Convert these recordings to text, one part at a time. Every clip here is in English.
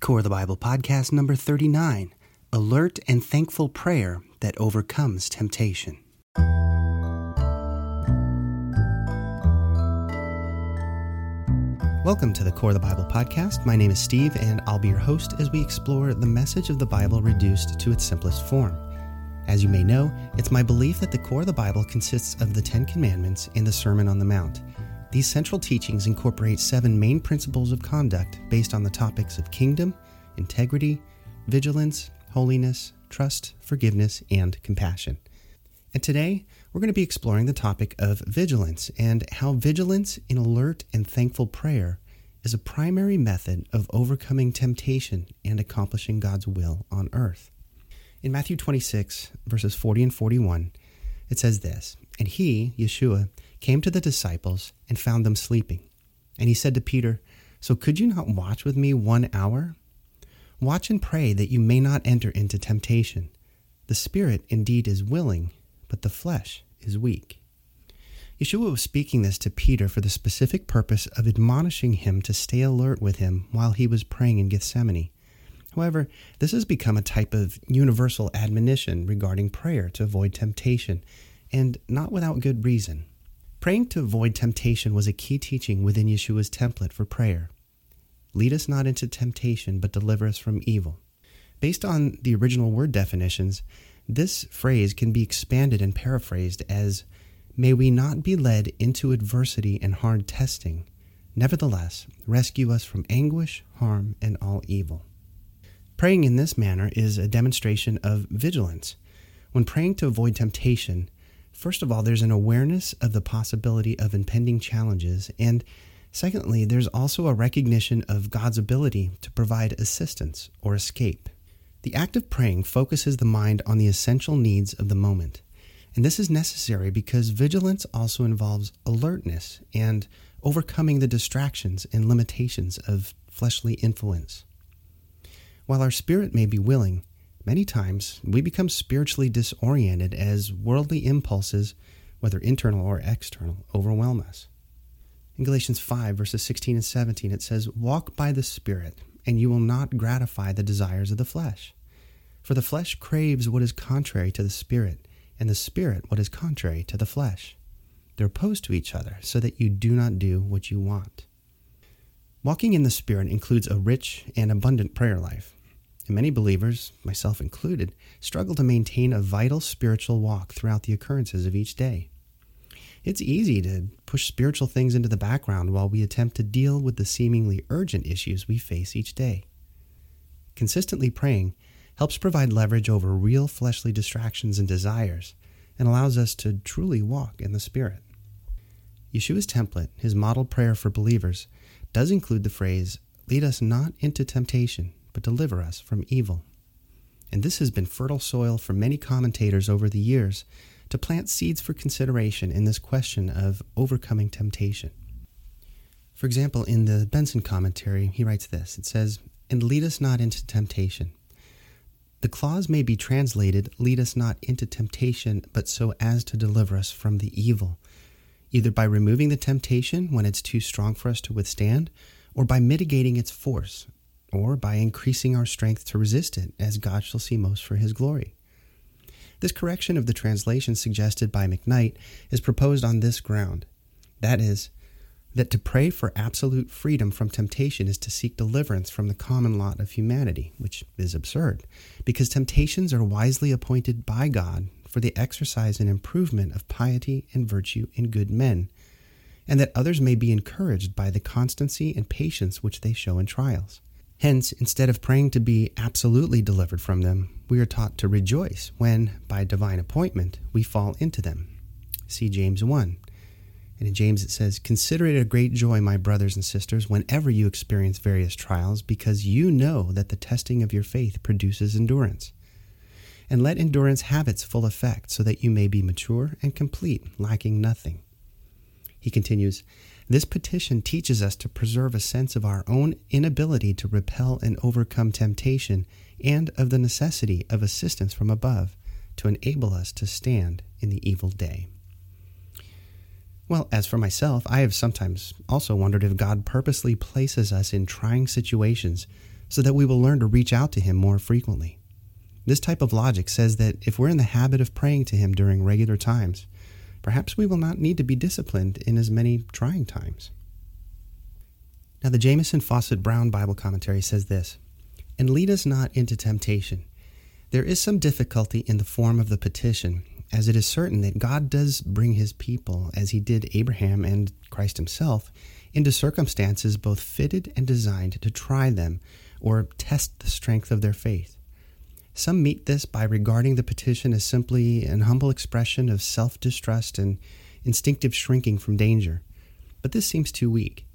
Core of the Bible podcast number 39 Alert and Thankful Prayer that Overcomes Temptation. Welcome to the Core of the Bible podcast. My name is Steve, and I'll be your host as we explore the message of the Bible reduced to its simplest form. As you may know, it's my belief that the core of the Bible consists of the Ten Commandments and the Sermon on the Mount. These central teachings incorporate seven main principles of conduct based on the topics of kingdom, integrity, vigilance, holiness, trust, forgiveness, and compassion. And today, we're going to be exploring the topic of vigilance and how vigilance in alert and thankful prayer is a primary method of overcoming temptation and accomplishing God's will on earth. In Matthew 26, verses 40 and 41, it says this And he, Yeshua, came to the disciples and found them sleeping. And he said to Peter, So could you not watch with me one hour? Watch and pray that you may not enter into temptation. The spirit indeed is willing, but the flesh is weak. Yeshua was speaking this to Peter for the specific purpose of admonishing him to stay alert with him while he was praying in Gethsemane. However, this has become a type of universal admonition regarding prayer to avoid temptation, and not without good reason. Praying to avoid temptation was a key teaching within Yeshua's template for prayer. Lead us not into temptation, but deliver us from evil. Based on the original word definitions, this phrase can be expanded and paraphrased as May we not be led into adversity and hard testing. Nevertheless, rescue us from anguish, harm, and all evil. Praying in this manner is a demonstration of vigilance. When praying to avoid temptation, First of all, there's an awareness of the possibility of impending challenges. And secondly, there's also a recognition of God's ability to provide assistance or escape. The act of praying focuses the mind on the essential needs of the moment. And this is necessary because vigilance also involves alertness and overcoming the distractions and limitations of fleshly influence. While our spirit may be willing, Many times, we become spiritually disoriented as worldly impulses, whether internal or external, overwhelm us. In Galatians 5, verses 16 and 17, it says, Walk by the Spirit, and you will not gratify the desires of the flesh. For the flesh craves what is contrary to the Spirit, and the Spirit what is contrary to the flesh. They're opposed to each other, so that you do not do what you want. Walking in the Spirit includes a rich and abundant prayer life. And many believers, myself included, struggle to maintain a vital spiritual walk throughout the occurrences of each day. It's easy to push spiritual things into the background while we attempt to deal with the seemingly urgent issues we face each day. Consistently praying helps provide leverage over real fleshly distractions and desires and allows us to truly walk in the Spirit. Yeshua's template, his model prayer for believers, does include the phrase, Lead us not into temptation, but deliver us from evil. And this has been fertile soil for many commentators over the years to plant seeds for consideration in this question of overcoming temptation. For example, in the Benson commentary, he writes this it says, And lead us not into temptation. The clause may be translated, Lead us not into temptation, but so as to deliver us from the evil, either by removing the temptation when it's too strong for us to withstand, or by mitigating its force or by increasing our strength to resist it, as God shall see most for his glory. This correction of the translation suggested by McKnight is proposed on this ground that is, that to pray for absolute freedom from temptation is to seek deliverance from the common lot of humanity, which is absurd, because temptations are wisely appointed by God for the exercise and improvement of piety and virtue in good men, and that others may be encouraged by the constancy and patience which they show in trials. Hence, instead of praying to be absolutely delivered from them, we are taught to rejoice when, by divine appointment, we fall into them. See James 1. And in James it says, Consider it a great joy, my brothers and sisters, whenever you experience various trials, because you know that the testing of your faith produces endurance. And let endurance have its full effect, so that you may be mature and complete, lacking nothing. He continues, this petition teaches us to preserve a sense of our own inability to repel and overcome temptation and of the necessity of assistance from above to enable us to stand in the evil day. Well, as for myself, I have sometimes also wondered if God purposely places us in trying situations so that we will learn to reach out to Him more frequently. This type of logic says that if we're in the habit of praying to Him during regular times, perhaps we will not need to be disciplined in as many trying times. Now, the Jamieson Fausset Brown Bible commentary says this And lead us not into temptation. There is some difficulty in the form of the petition, as it is certain that God does bring his people, as he did Abraham and Christ himself, into circumstances both fitted and designed to try them or test the strength of their faith. Some meet this by regarding the petition as simply an humble expression of self distrust and instinctive shrinking from danger, but this seems too weak.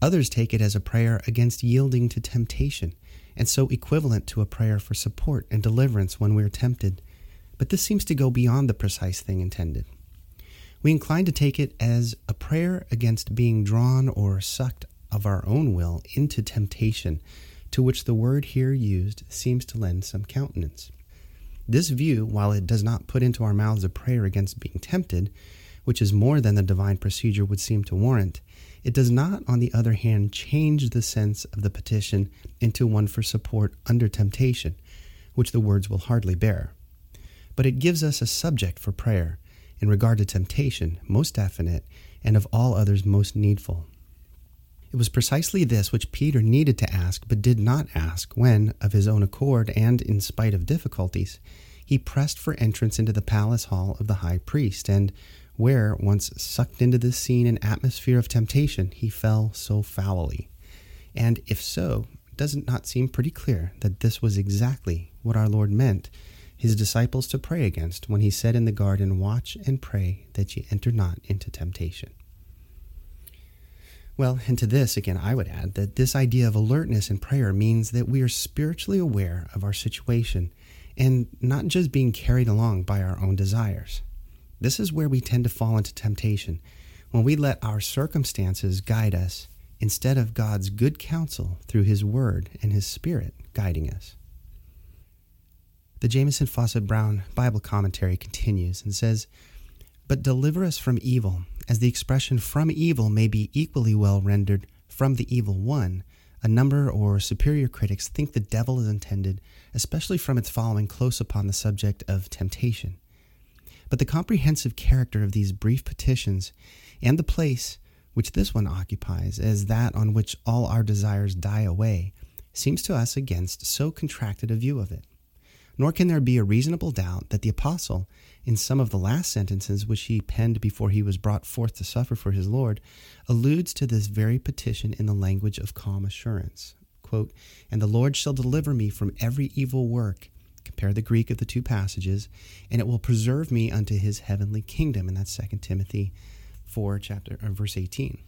Others take it as a prayer against yielding to temptation, and so equivalent to a prayer for support and deliverance when we are tempted, but this seems to go beyond the precise thing intended. We incline to take it as a prayer against being drawn or sucked of our own will into temptation, to which the word here used seems to lend some countenance. This view, while it does not put into our mouths a prayer against being tempted, which is more than the divine procedure would seem to warrant, it does not, on the other hand, change the sense of the petition into one for support under temptation, which the words will hardly bear. But it gives us a subject for prayer, in regard to temptation, most definite, and of all others most needful. It was precisely this which Peter needed to ask, but did not ask when, of his own accord and in spite of difficulties, he pressed for entrance into the palace hall of the high priest, and where, once sucked into this scene and atmosphere of temptation, he fell so foully. And if so, does it not seem pretty clear that this was exactly what our Lord meant his disciples to pray against when he said in the garden, Watch and pray that ye enter not into temptation. Well, and to this, again, I would add that this idea of alertness in prayer means that we are spiritually aware of our situation and not just being carried along by our own desires. This is where we tend to fall into temptation when we let our circumstances guide us instead of God's good counsel through His Word and His Spirit guiding us. The Jamieson Fausset Brown Bible commentary continues and says, But deliver us from evil, as the expression from evil may be equally well rendered from the evil one. A number or superior critics think the devil is intended, especially from its following close upon the subject of temptation. But the comprehensive character of these brief petitions and the place which this one occupies as that on which all our desires die away seems to us against so contracted a view of it. Nor can there be a reasonable doubt that the apostle, in some of the last sentences which he penned before he was brought forth to suffer for his Lord, alludes to this very petition in the language of calm assurance. Quote, and the Lord shall deliver me from every evil work. Compare the Greek of the two passages, and it will preserve me unto his heavenly kingdom. And that's 2 Timothy 4, chapter, or verse 18.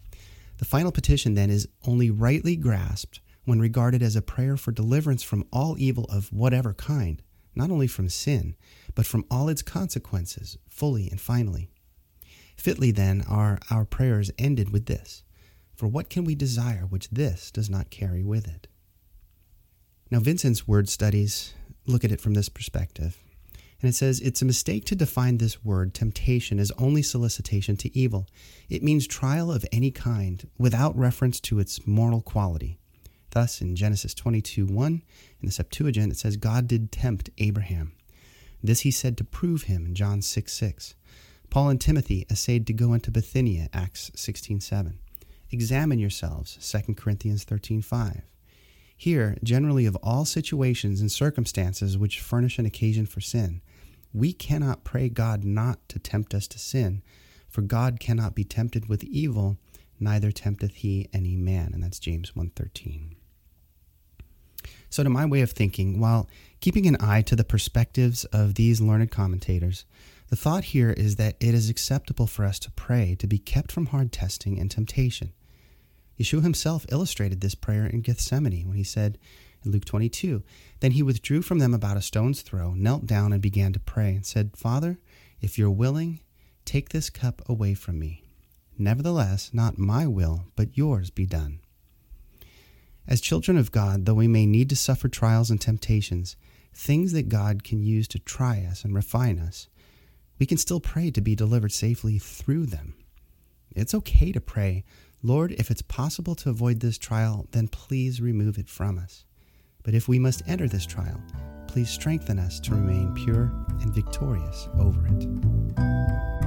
The final petition then is only rightly grasped when regarded as a prayer for deliverance from all evil of whatever kind not only from sin, but from all its consequences, fully and finally. Fitly, then, are our prayers ended with this For what can we desire which this does not carry with it? Now, Vincent's word studies look at it from this perspective. And it says it's a mistake to define this word, temptation, as only solicitation to evil. It means trial of any kind without reference to its moral quality. Thus, in Genesis 22 1, in the Septuagint, it says, God did tempt Abraham. This he said to prove him in John 6 6. Paul and Timothy essayed to go into Bithynia, Acts 16 7. Examine yourselves, 2 Corinthians 13 5. Here, generally of all situations and circumstances which furnish an occasion for sin, we cannot pray God not to tempt us to sin, for God cannot be tempted with evil, neither tempteth he any man. And that's James 1.13. So, to my way of thinking, while keeping an eye to the perspectives of these learned commentators, the thought here is that it is acceptable for us to pray to be kept from hard testing and temptation. Yeshua himself illustrated this prayer in Gethsemane when he said in Luke 22, Then he withdrew from them about a stone's throw, knelt down, and began to pray, and said, Father, if you're willing, take this cup away from me. Nevertheless, not my will, but yours be done. As children of God, though we may need to suffer trials and temptations, things that God can use to try us and refine us, we can still pray to be delivered safely through them. It's okay to pray, Lord, if it's possible to avoid this trial, then please remove it from us. But if we must enter this trial, please strengthen us to remain pure and victorious over it.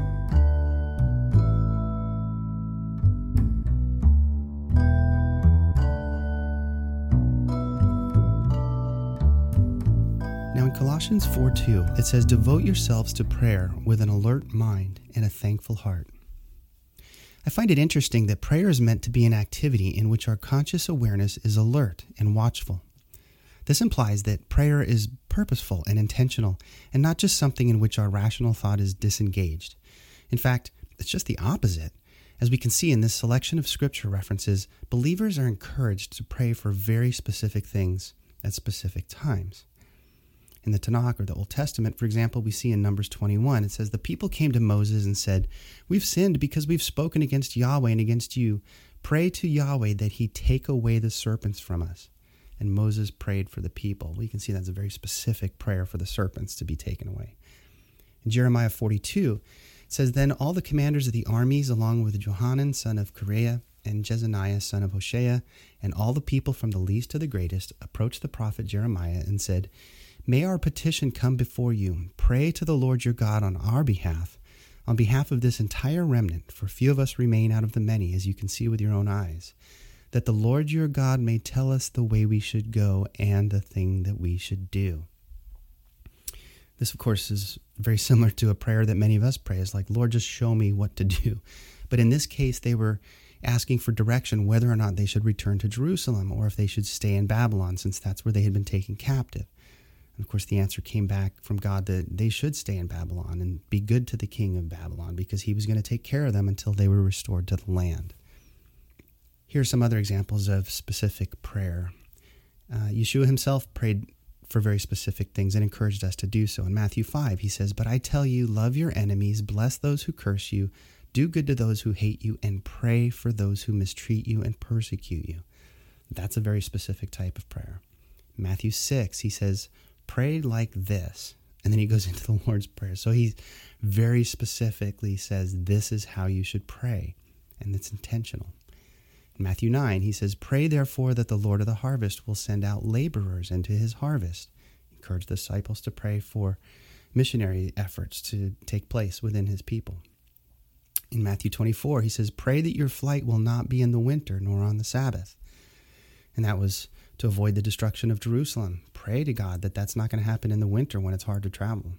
In Colossians 4 2, it says, Devote yourselves to prayer with an alert mind and a thankful heart. I find it interesting that prayer is meant to be an activity in which our conscious awareness is alert and watchful. This implies that prayer is purposeful and intentional, and not just something in which our rational thought is disengaged. In fact, it's just the opposite. As we can see in this selection of scripture references, believers are encouraged to pray for very specific things at specific times. In the Tanakh or the Old Testament, for example, we see in Numbers 21, it says, The people came to Moses and said, We've sinned because we've spoken against Yahweh and against you. Pray to Yahweh that he take away the serpents from us and Moses prayed for the people. We can see that's a very specific prayer for the serpents to be taken away. In Jeremiah 42, it says, Then all the commanders of the armies, along with Johanan, son of Kareah, and Jezaniah, son of Hoshea, and all the people from the least to the greatest, approached the prophet Jeremiah and said, May our petition come before you. Pray to the Lord your God on our behalf, on behalf of this entire remnant, for few of us remain out of the many, as you can see with your own eyes that the Lord your God may tell us the way we should go and the thing that we should do. This, of course, is very similar to a prayer that many of us pray. It's like, Lord, just show me what to do. But in this case, they were asking for direction whether or not they should return to Jerusalem or if they should stay in Babylon, since that's where they had been taken captive. And of course, the answer came back from God that they should stay in Babylon and be good to the king of Babylon because he was going to take care of them until they were restored to the land. Here are some other examples of specific prayer. Uh, Yeshua himself prayed for very specific things and encouraged us to do so. In Matthew 5, he says, But I tell you, love your enemies, bless those who curse you, do good to those who hate you, and pray for those who mistreat you and persecute you. That's a very specific type of prayer. Matthew 6, he says, Pray like this. And then he goes into the Lord's Prayer. So he very specifically says, This is how you should pray. And it's intentional. In Matthew 9, he says, Pray therefore that the Lord of the harvest will send out laborers into his harvest. Encourage disciples to pray for missionary efforts to take place within his people. In Matthew 24, he says, Pray that your flight will not be in the winter nor on the Sabbath. And that was to avoid the destruction of Jerusalem. Pray to God that that's not going to happen in the winter when it's hard to travel.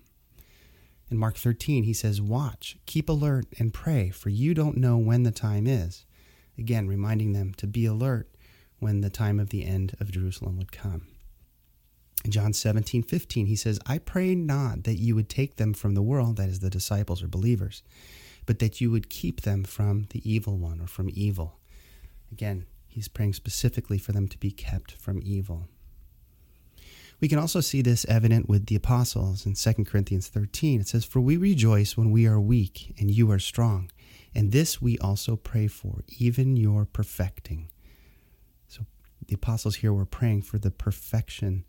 In Mark 13, he says, Watch, keep alert, and pray, for you don't know when the time is. Again, reminding them to be alert when the time of the end of Jerusalem would come. In John 17, 15, he says, I pray not that you would take them from the world, that is, the disciples or believers, but that you would keep them from the evil one or from evil. Again, he's praying specifically for them to be kept from evil. We can also see this evident with the apostles in 2 Corinthians 13. It says, For we rejoice when we are weak and you are strong. And this we also pray for, even your perfecting. So the apostles here were praying for the perfection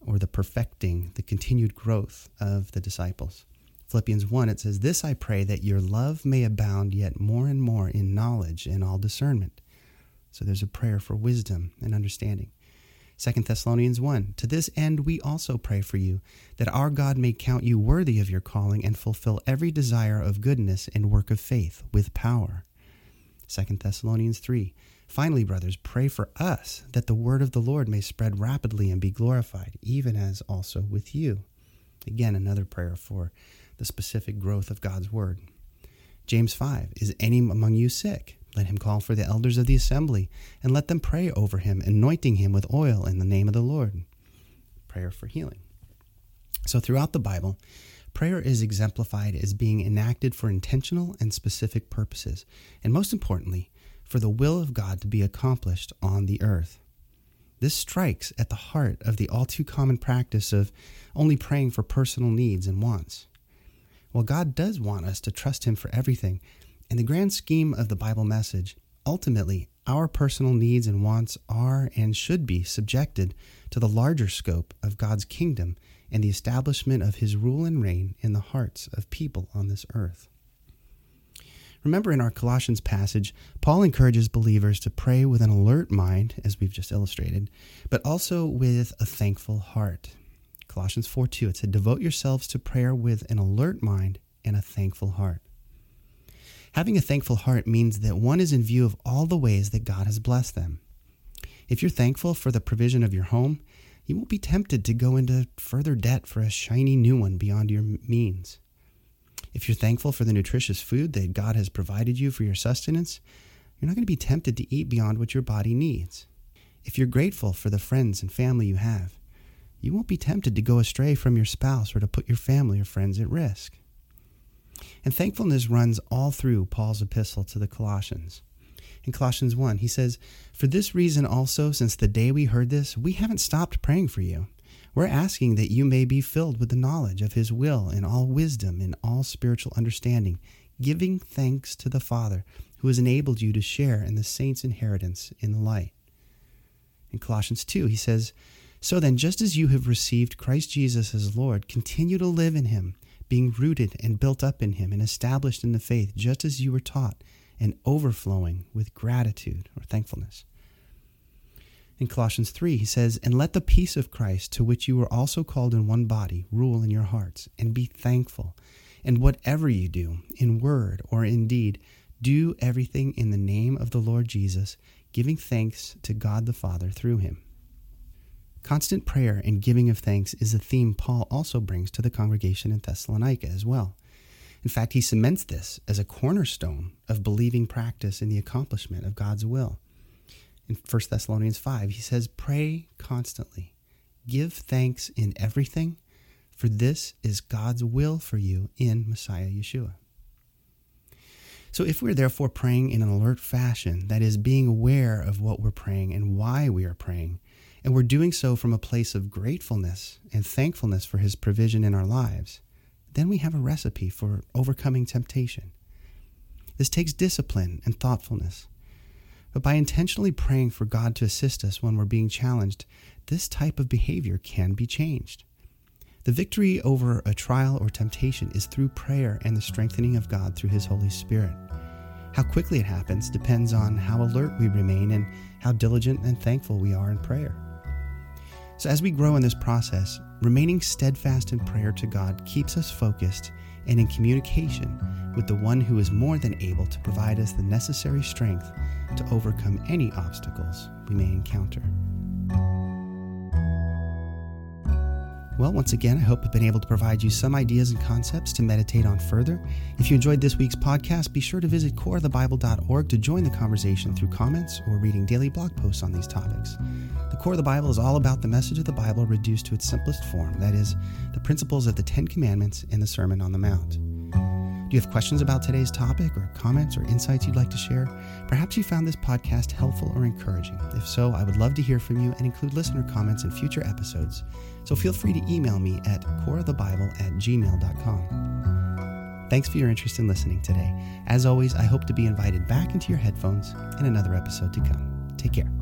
or the perfecting, the continued growth of the disciples. Philippians 1, it says, This I pray that your love may abound yet more and more in knowledge and all discernment. So there's a prayer for wisdom and understanding. 2 Thessalonians 1 To this end we also pray for you, that our God may count you worthy of your calling and fulfill every desire of goodness and work of faith with power. 2 Thessalonians 3 Finally, brothers, pray for us that the word of the Lord may spread rapidly and be glorified, even as also with you. Again, another prayer for the specific growth of God's word. James 5 Is any among you sick? Let him call for the elders of the assembly, and let them pray over him, anointing him with oil in the name of the Lord. Prayer for healing. So, throughout the Bible, prayer is exemplified as being enacted for intentional and specific purposes, and most importantly, for the will of God to be accomplished on the earth. This strikes at the heart of the all too common practice of only praying for personal needs and wants. While God does want us to trust Him for everything, in the grand scheme of the Bible message, ultimately, our personal needs and wants are and should be subjected to the larger scope of God's kingdom and the establishment of his rule and reign in the hearts of people on this earth. Remember in our Colossians passage, Paul encourages believers to pray with an alert mind, as we've just illustrated, but also with a thankful heart. Colossians 4 2, it said, Devote yourselves to prayer with an alert mind and a thankful heart. Having a thankful heart means that one is in view of all the ways that God has blessed them. If you're thankful for the provision of your home, you won't be tempted to go into further debt for a shiny new one beyond your means. If you're thankful for the nutritious food that God has provided you for your sustenance, you're not going to be tempted to eat beyond what your body needs. If you're grateful for the friends and family you have, you won't be tempted to go astray from your spouse or to put your family or friends at risk. And thankfulness runs all through Paul's epistle to the Colossians. In Colossians 1, he says, For this reason also, since the day we heard this, we haven't stopped praying for you we're asking that you may be filled with the knowledge of His will in all wisdom and all spiritual understanding, giving thanks to the Father who has enabled you to share in the saints' inheritance in the light. In Colossians 2, he says, So then, just as you have received Christ Jesus as Lord, continue to live in Him, being rooted and built up in Him and established in the faith, just as you were taught, and overflowing with gratitude or thankfulness. In Colossians 3, he says, And let the peace of Christ, to which you were also called in one body, rule in your hearts, and be thankful. And whatever you do, in word or in deed, do everything in the name of the Lord Jesus, giving thanks to God the Father through him. Constant prayer and giving of thanks is a theme Paul also brings to the congregation in Thessalonica as well. In fact, he cements this as a cornerstone of believing practice in the accomplishment of God's will in 1 Thessalonians 5. He says, Pray constantly, give thanks in everything, for this is God's will for you in Messiah Yeshua. So, if we're therefore praying in an alert fashion, that is, being aware of what we're praying and why we are praying, and we're doing so from a place of gratefulness and thankfulness for His provision in our lives, then we have a recipe for overcoming temptation. This takes discipline and thoughtfulness. But by intentionally praying for God to assist us when we're being challenged, this type of behavior can be changed. The victory over a trial or temptation is through prayer and the strengthening of God through His Holy Spirit. How quickly it happens depends on how alert we remain and how diligent and thankful we are in prayer. So, as we grow in this process, remaining steadfast in prayer to God keeps us focused and in communication with the one who is more than able to provide us the necessary strength to overcome any obstacles we may encounter. Well, once again, I hope I've been able to provide you some ideas and concepts to meditate on further. If you enjoyed this week's podcast, be sure to visit coreofthebible.org to join the conversation through comments or reading daily blog posts on these topics. The Core of the Bible is all about the message of the Bible reduced to its simplest form that is, the principles of the Ten Commandments and the Sermon on the Mount. Do you have questions about today's topic or comments or insights you'd like to share? Perhaps you found this podcast helpful or encouraging. If so, I would love to hear from you and include listener comments in future episodes. So feel free to email me at coreofthebible at gmail.com. Thanks for your interest in listening today. As always, I hope to be invited back into your headphones in another episode to come. Take care.